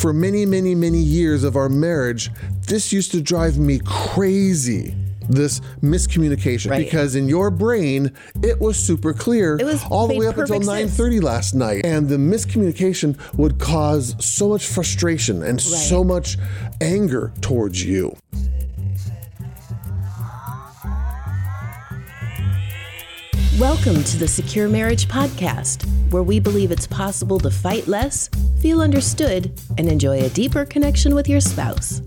For many, many, many years of our marriage, this used to drive me crazy. This miscommunication Right. because in your brain it was super clear It was- all the way up until perfect sense. 9:30 last night and the miscommunication would cause so much frustration and so much anger towards you. Welcome to the Secure Marriage Podcast, where we believe it's possible to fight less, feel understood, and enjoy a deeper connection with your spouse.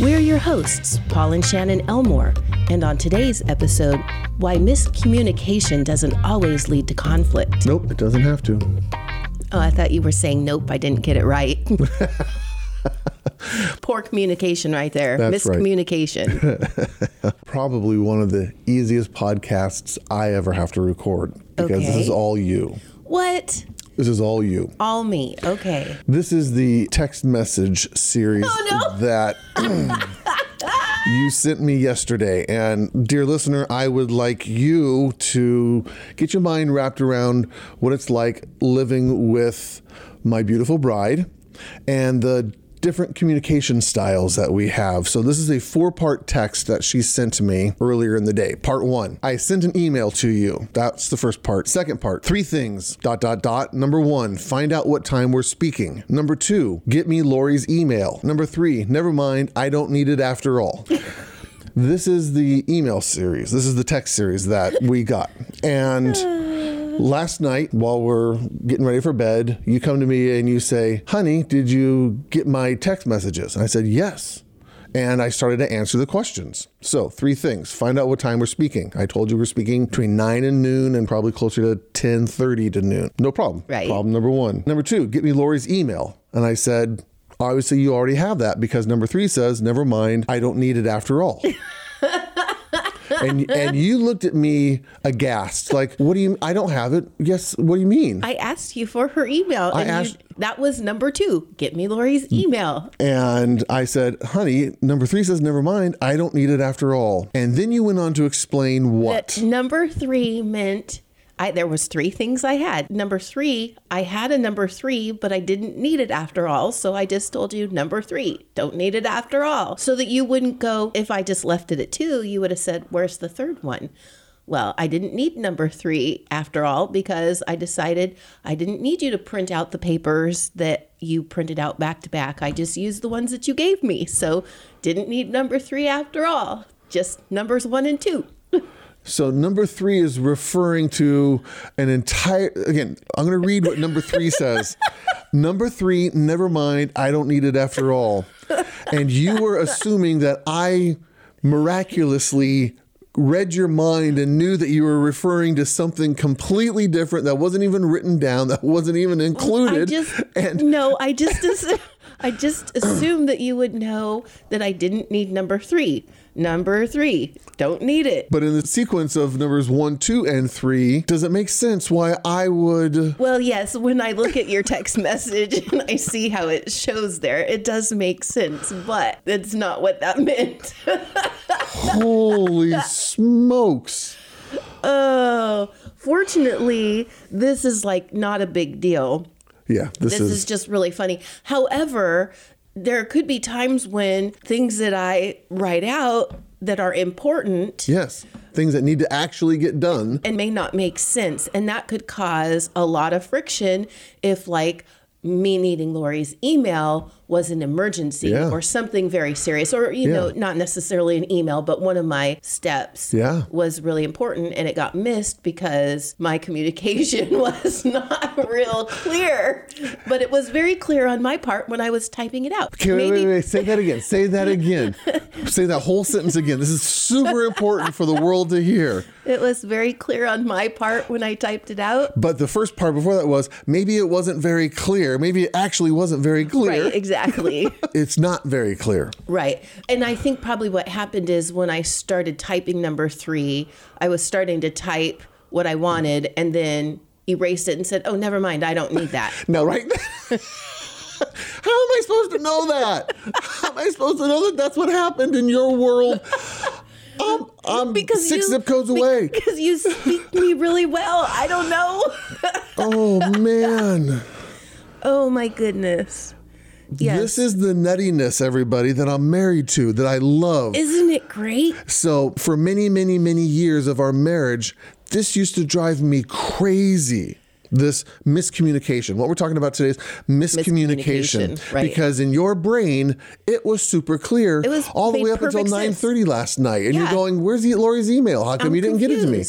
We're your hosts, Paul and Shannon Elmore, and on today's episode, why miscommunication doesn't always lead to conflict. Nope, it doesn't have to. Oh, I thought you were saying nope, I didn't get it right. Poor communication right there. That's right. Miscommunication. Probably one of the easiest podcasts I ever have to record because this is all you. what? This is all you. All me. Okay. This is the text message series Oh, no. that you sent me yesterday. And, dear listener, I would like you to get your mind wrapped around what it's like living with my beautiful bride and the different communication styles that we have. So, this is a four part text that she sent to me earlier in the day. Part one I sent an email to you. That's the first part. Second part three things dot, dot, dot. Number one, find out what time we're speaking. Number two, get me Lori's email. Number three, never mind, I don't need it after all. This is the email series. This is the text series that we got. And last night, while we're getting ready for bed, you come to me and you say, Honey, did you get my text messages? And I said, Yes. And I started to answer the questions. So, three things. Find out what time we're speaking. I told you we're speaking between 9 and noon and probably closer to 10:30 to noon. No problem. Right. Problem number 1. Number 2, get me Lori's email. And I said, Obviously, you already have that because number three says, never mind, I don't need it after all. and, and you looked at me aghast, like, what do you, I don't have it. Yes, what do you mean? I asked you for her email. I and you- asked- that was number two. Get me Lori's email. And I said, honey, number three says, never mind, I don't need it after all. And then you went on to explain what? That number three meant I there was three things I had. Number three, I had a number three, but I didn't need it after all. So I just told you number three, don't need it after all. So that you wouldn't go, if I just left it at two, you would have said, Where's the third one? Well, I didn't need number three after all because I decided I didn't need you to print out the papers that you printed out back to back. I just used the ones that you gave me. So didn't need number three after all. Just numbers one and two. So number three is referring to an entire. Again, I'm going to read what number three says. number three, never mind, I don't need it after all. And you were assuming that I miraculously read your mind and knew that you were referring to something completely different that wasn't even written down, that wasn't even included. I just and no, I just I just assumed that you would know that I didn't need number three. Number three, don't need it. but in the sequence of numbers one, two, and three, does it make sense why I would? Well, yes, when I look at your text message and I see how it shows there, it does make sense, but it's not what that meant. Holy smokes! oh, fortunately, this is like not a big deal. Yeah, this, this is, is just really funny. However, there could be times when things that I write out that are important yes things that need to actually get done. and may not make sense. And that could cause a lot of friction if, like, me needing Lori's email was an emergency Yeah. or something very serious, or, you know, not necessarily an email, but one of my steps Yeah. was really important and it got missed because my communication was not real clear. But it was very clear on my part when I was typing it out. Okay, wait, wait, wait. Say that again. Say that again. Say that whole sentence again. This is super important for the world to hear. It was very clear on my part when I typed it out. But the first part before that was maybe it wasn't very clear. Maybe it actually wasn't very clear. Right, exactly. It's not very clear. right. And I think probably what happened is when I started typing number three, I was starting to type what I wanted and then erased it and said, oh, never mind, I don't need that. no, right? How am I supposed to know that? How am I supposed to know that that's what happened in your world? I'm, I'm Because six you, zip codes away. Because you speak me really well. I don't know. Oh man. Oh my goodness. Yes. This is the nuttiness, everybody, that I'm married to, that I love. Isn't it great? So, for many, many, many years of our marriage, this used to drive me crazy. This miscommunication. What we're talking about today is miscommunication. Miscommunication, right. Because in your brain, it was super clear It was- all the way up until sense. 9:30 last night. And you're going, Where's the, Lori's email? How come I'm you didn't get it to me?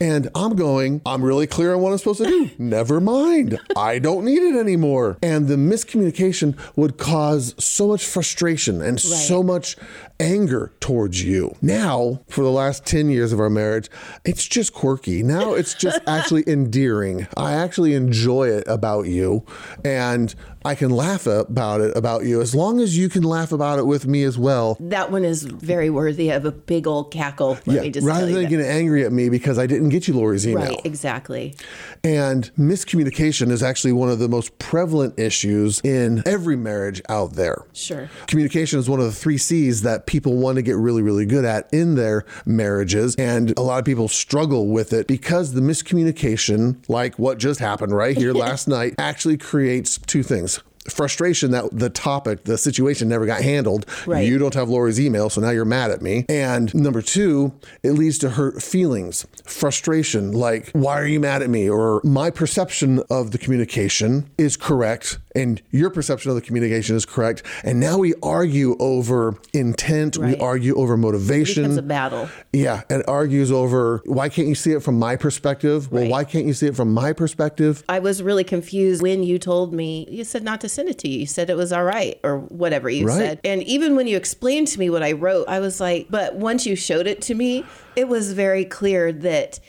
And I'm going, I'm really clear on what I'm supposed to do. Never mind. I don't need it anymore. And the miscommunication would cause so much frustration and so much anger towards you. Now, for the last 10 years of our marriage, it's just quirky. Now it's just actually endearing. I actually enjoy it about you. And I can laugh about it about you as long as you can laugh about it with me as well. That one is very worthy of a big old cackle. Just rather than that. getting angry at me because I didn't get you Lori's email. Right, exactly. And miscommunication is actually one of the most prevalent issues in every marriage out there. Sure. Communication is one of the three C's that people want to get really, really good at in their marriages. And a lot of people struggle with it because the miscommunication, like what just happened right here last night, actually creates two things. Frustration that the topic, the situation never got handled. Right. You don't have Lori's email, so now you're mad at me. And number two, it leads to hurt feelings, frustration, like, why are you mad at me? Or my perception of the communication is correct, and your perception of the communication is correct. And now we argue over intent, we argue over motivation. becomes a battle. Yeah, and argues over why can't you see it from my perspective? Well, Right. why can't you see it from my perspective? I was really confused when you told me, you said not to send it to you. You said it was all right or whatever you Right. said. And even when you explained to me what I wrote, I was like, but once you showed it to me, it was very clear that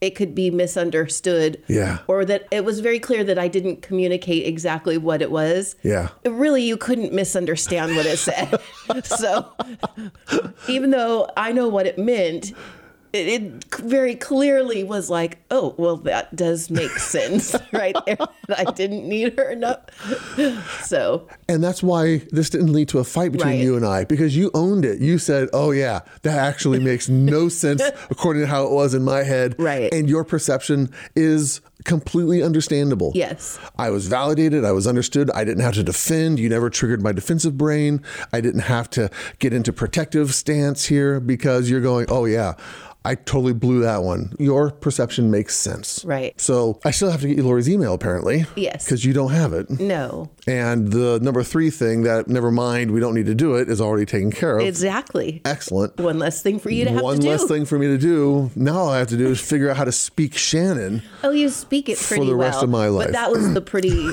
it could be misunderstood. Yeah. Or that it was very clear that I didn't communicate exactly what it was. Yeah. It really, you couldn't misunderstand what it said. so even though I know what it meant, it, it very clearly was like, oh, well, that does make sense right there. I didn't need her enough. So, And that's why this didn't lead to a fight between Right. you and I because you owned it. You said, "Oh yeah, that actually makes no sense according to how it was in my head." Right. And your perception is completely understandable. yes. I was validated. I was understood. I didn't have to defend. You never triggered my defensive brain. I didn't have to get into protective stance here because you're going, oh, yeah, I totally blew that one. Your perception makes sense. Right. So I still have to get you Lori's email, apparently. Yes. Because you don't have it. No. And the number three thing that, never mind, we don't need to do it, is already taken care of. Exactly. Excellent. One less thing for you to have One to do. less thing for me to do. Now all I have to do is figure out how to speak Shannon. Oh, you speak it pretty the well. rest of my life. But that was the pretty,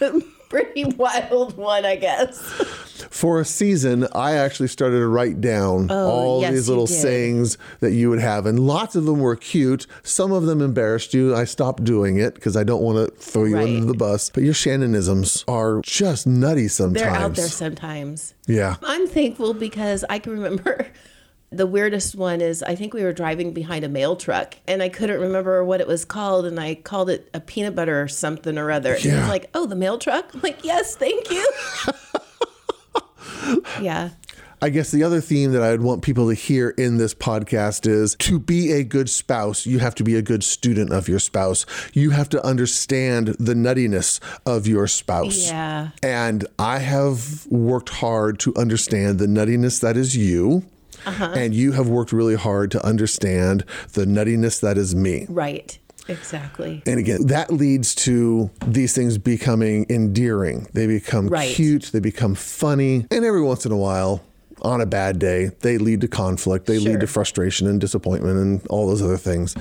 pretty wild one, I guess. For a season, I actually started to write down oh, all Oh, yes, these little sayings that you would have, and lots of them were cute. Some of them embarrassed you. I stopped doing it because I don't want to throw you Right. under the bus. But your Shannonisms are just nutty sometimes. They're out there sometimes. Yeah. I'm thankful because I can remember the weirdest one is I think we were driving behind a mail truck and I couldn't remember what it was called and I called it a peanut butter or something or other. And he Yeah. was like, "Oh, the mail truck?" I'm like, "Yes, thank you." yeah. I guess the other theme that I'd want people to hear in this podcast is to be a good spouse, you have to be a good student of your spouse. You have to understand the nuttiness of your spouse. Yeah. And I have worked hard to understand the nuttiness that is you. Uh-huh. And you have worked really hard to understand the nuttiness that is me. Right. Exactly. And again, that leads to these things becoming endearing. They become Right. cute, they become funny, and every once in a while, on a bad day, they lead to conflict, they lead to frustration and disappointment and all those other things.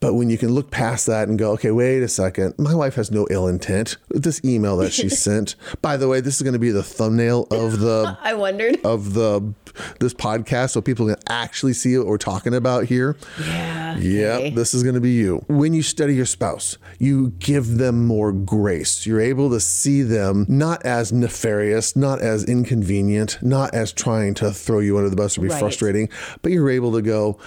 But when you can look past that and go, okay, wait a second, my wife has no ill intent. This email that she sent, by the way, this is going to be the thumbnail of the I wondered. of the this podcast so people can actually see what we're talking about here. Yeah. Yep, okay. this is going to be you. When you study your spouse, you give them more grace. You're able to see them not as nefarious, not as inconvenient, not as trying to throw you under the bus or be Right. frustrating, but you're able to go,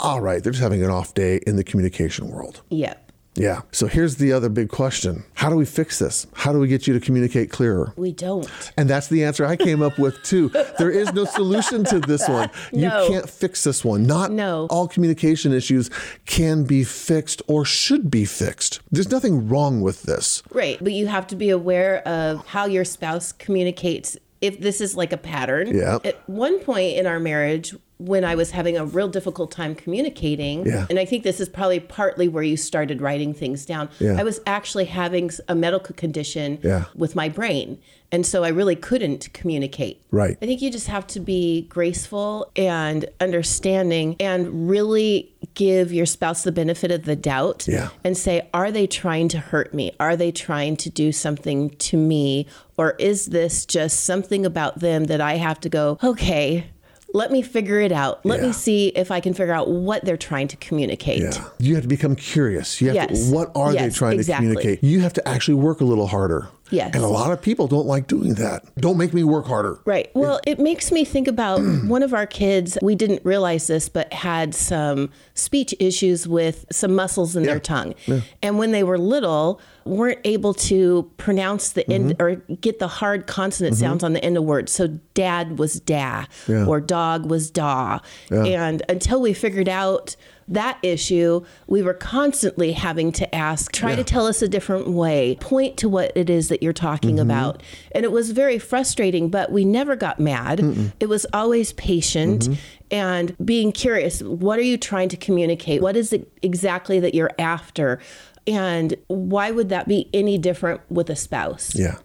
all right, they're just having an off day in the communication world. Yep. Yeah. So here's the other big question How do we fix this? How do we get you to communicate clearer? We don't. And that's the answer I came up with too. There is no solution to this one. No. You can't fix this one. Not No. all communication issues can be fixed or should be fixed. There's nothing wrong with this. Right. But you have to be aware of how your spouse communicates if this is like a pattern. Yeah. At one point in our marriage, when I was having a real difficult time communicating, Yeah. and I think this is probably partly where you started writing things down, Yeah. I was actually having a medical condition Yeah. with my brain. And so I really couldn't communicate. Right. I think you just have to be graceful and understanding and really give your spouse the benefit of the doubt Yeah. and say, are they trying to hurt me? Are they trying to do something to me? Or is this just something about them that I have to go, okay, let me figure it out. Let Yeah. me see if I can figure out what they're trying to communicate. Yeah. You have to become curious. You have Yes. to, what are they trying exactly. to communicate? You have to actually work a little harder. Yes. And a lot of people don't like doing that. Don't make me work harder. Right. Well, it makes me think about one of our kids. We didn't realize this, but had some speech issues with some muscles in Yeah. their tongue. And when they were little, weren't able to pronounce the end mm-hmm. or get the hard consonant mm-hmm. sounds on the end of words. So dad was da Yeah. or dog was da. And until we figured out that issue, we were constantly having to ask, try to tell us a different way, point to what it is that you're talking mm-hmm. about. And it was very frustrating, but we never got mad. It was always patient mm-hmm. and being curious. What are you trying to communicate? What is it exactly that you're after? And why would that be any different with a spouse? Yeah.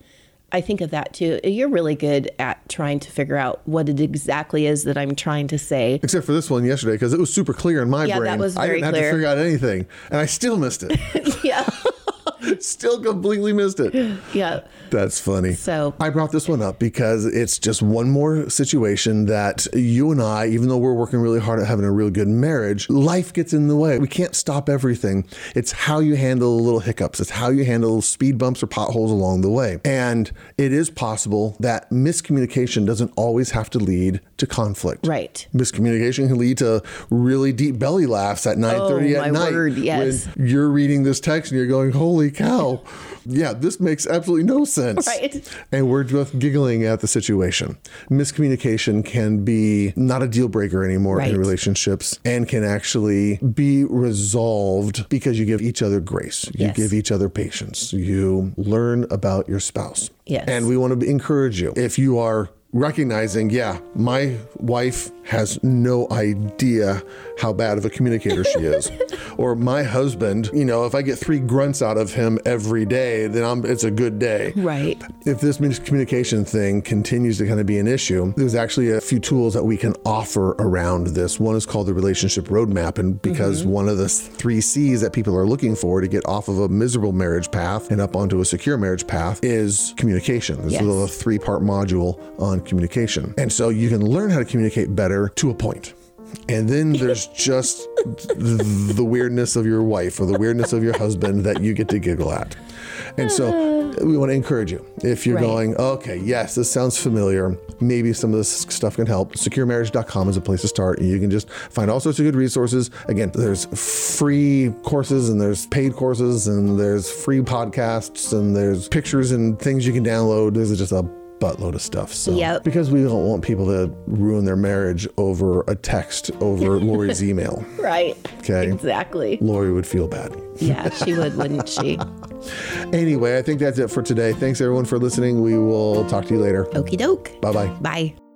I think of that too. You're really good at trying to figure out what it exactly is that I'm trying to say. Except for this one yesterday, because it was super clear in my Yeah, that brain. was I didn't have to figure out anything. And I still missed it. yeah. still completely missed it. Yeah. That's funny. So- I brought this one up because it's just one more situation that you and I, even though we're working really hard at having a really good marriage, life gets in the way. We can't stop everything. It's how you handle the little hiccups. It's how you handle speed bumps or potholes along the way. And it is possible that miscommunication doesn't always have to lead to conflict. Right. Miscommunication can lead to really deep belly laughs at 9:30 Oh, at night. word, yes. When you're reading this text and you're going, "Holy cow." Yeah, this makes absolutely no sense. Right. And we're just giggling at the situation. Miscommunication can be not a deal breaker anymore Right. in relationships and can actually be resolved because you give each other grace. You Yes. give each other patience. You learn about your spouse. Yes. And we want to encourage you. If you are recognizing, yeah, my wife has no idea how bad of a communicator she is. or my husband, you know, if I get three grunts out of him every day, then I'm, it's a good day. Right. If this miscommunication thing continues to kind of be an issue, there's actually a few tools that we can offer around this. One is called the relationship roadmap. And because mm-hmm. one of the three C's that people are looking for to get off of a miserable marriage path and up onto a secure marriage path is communication. This Yes. is a three part module on communication. And so you can learn how to communicate better to a point. And then there's just the weirdness of your wife or the weirdness of your husband that you get to giggle at. And so we want to encourage you. If you're Right. going, okay, yes, this sounds familiar. Maybe some of this stuff can help. SecureMarriage.com is a place to start. And you can just find all sorts of good resources. Again, there's free courses and there's paid courses and there's free podcasts and there's pictures and things you can download. There's just a buttload of stuff. So Yep. because we don't want people to ruin their marriage over a text over Lori's email. Right. Okay. Exactly. Lori would feel bad. Yeah, she would, wouldn't she? Anyway, I think that's it for today. Thanks everyone for listening. We will talk to you later. Okie doke. Bye bye. Bye.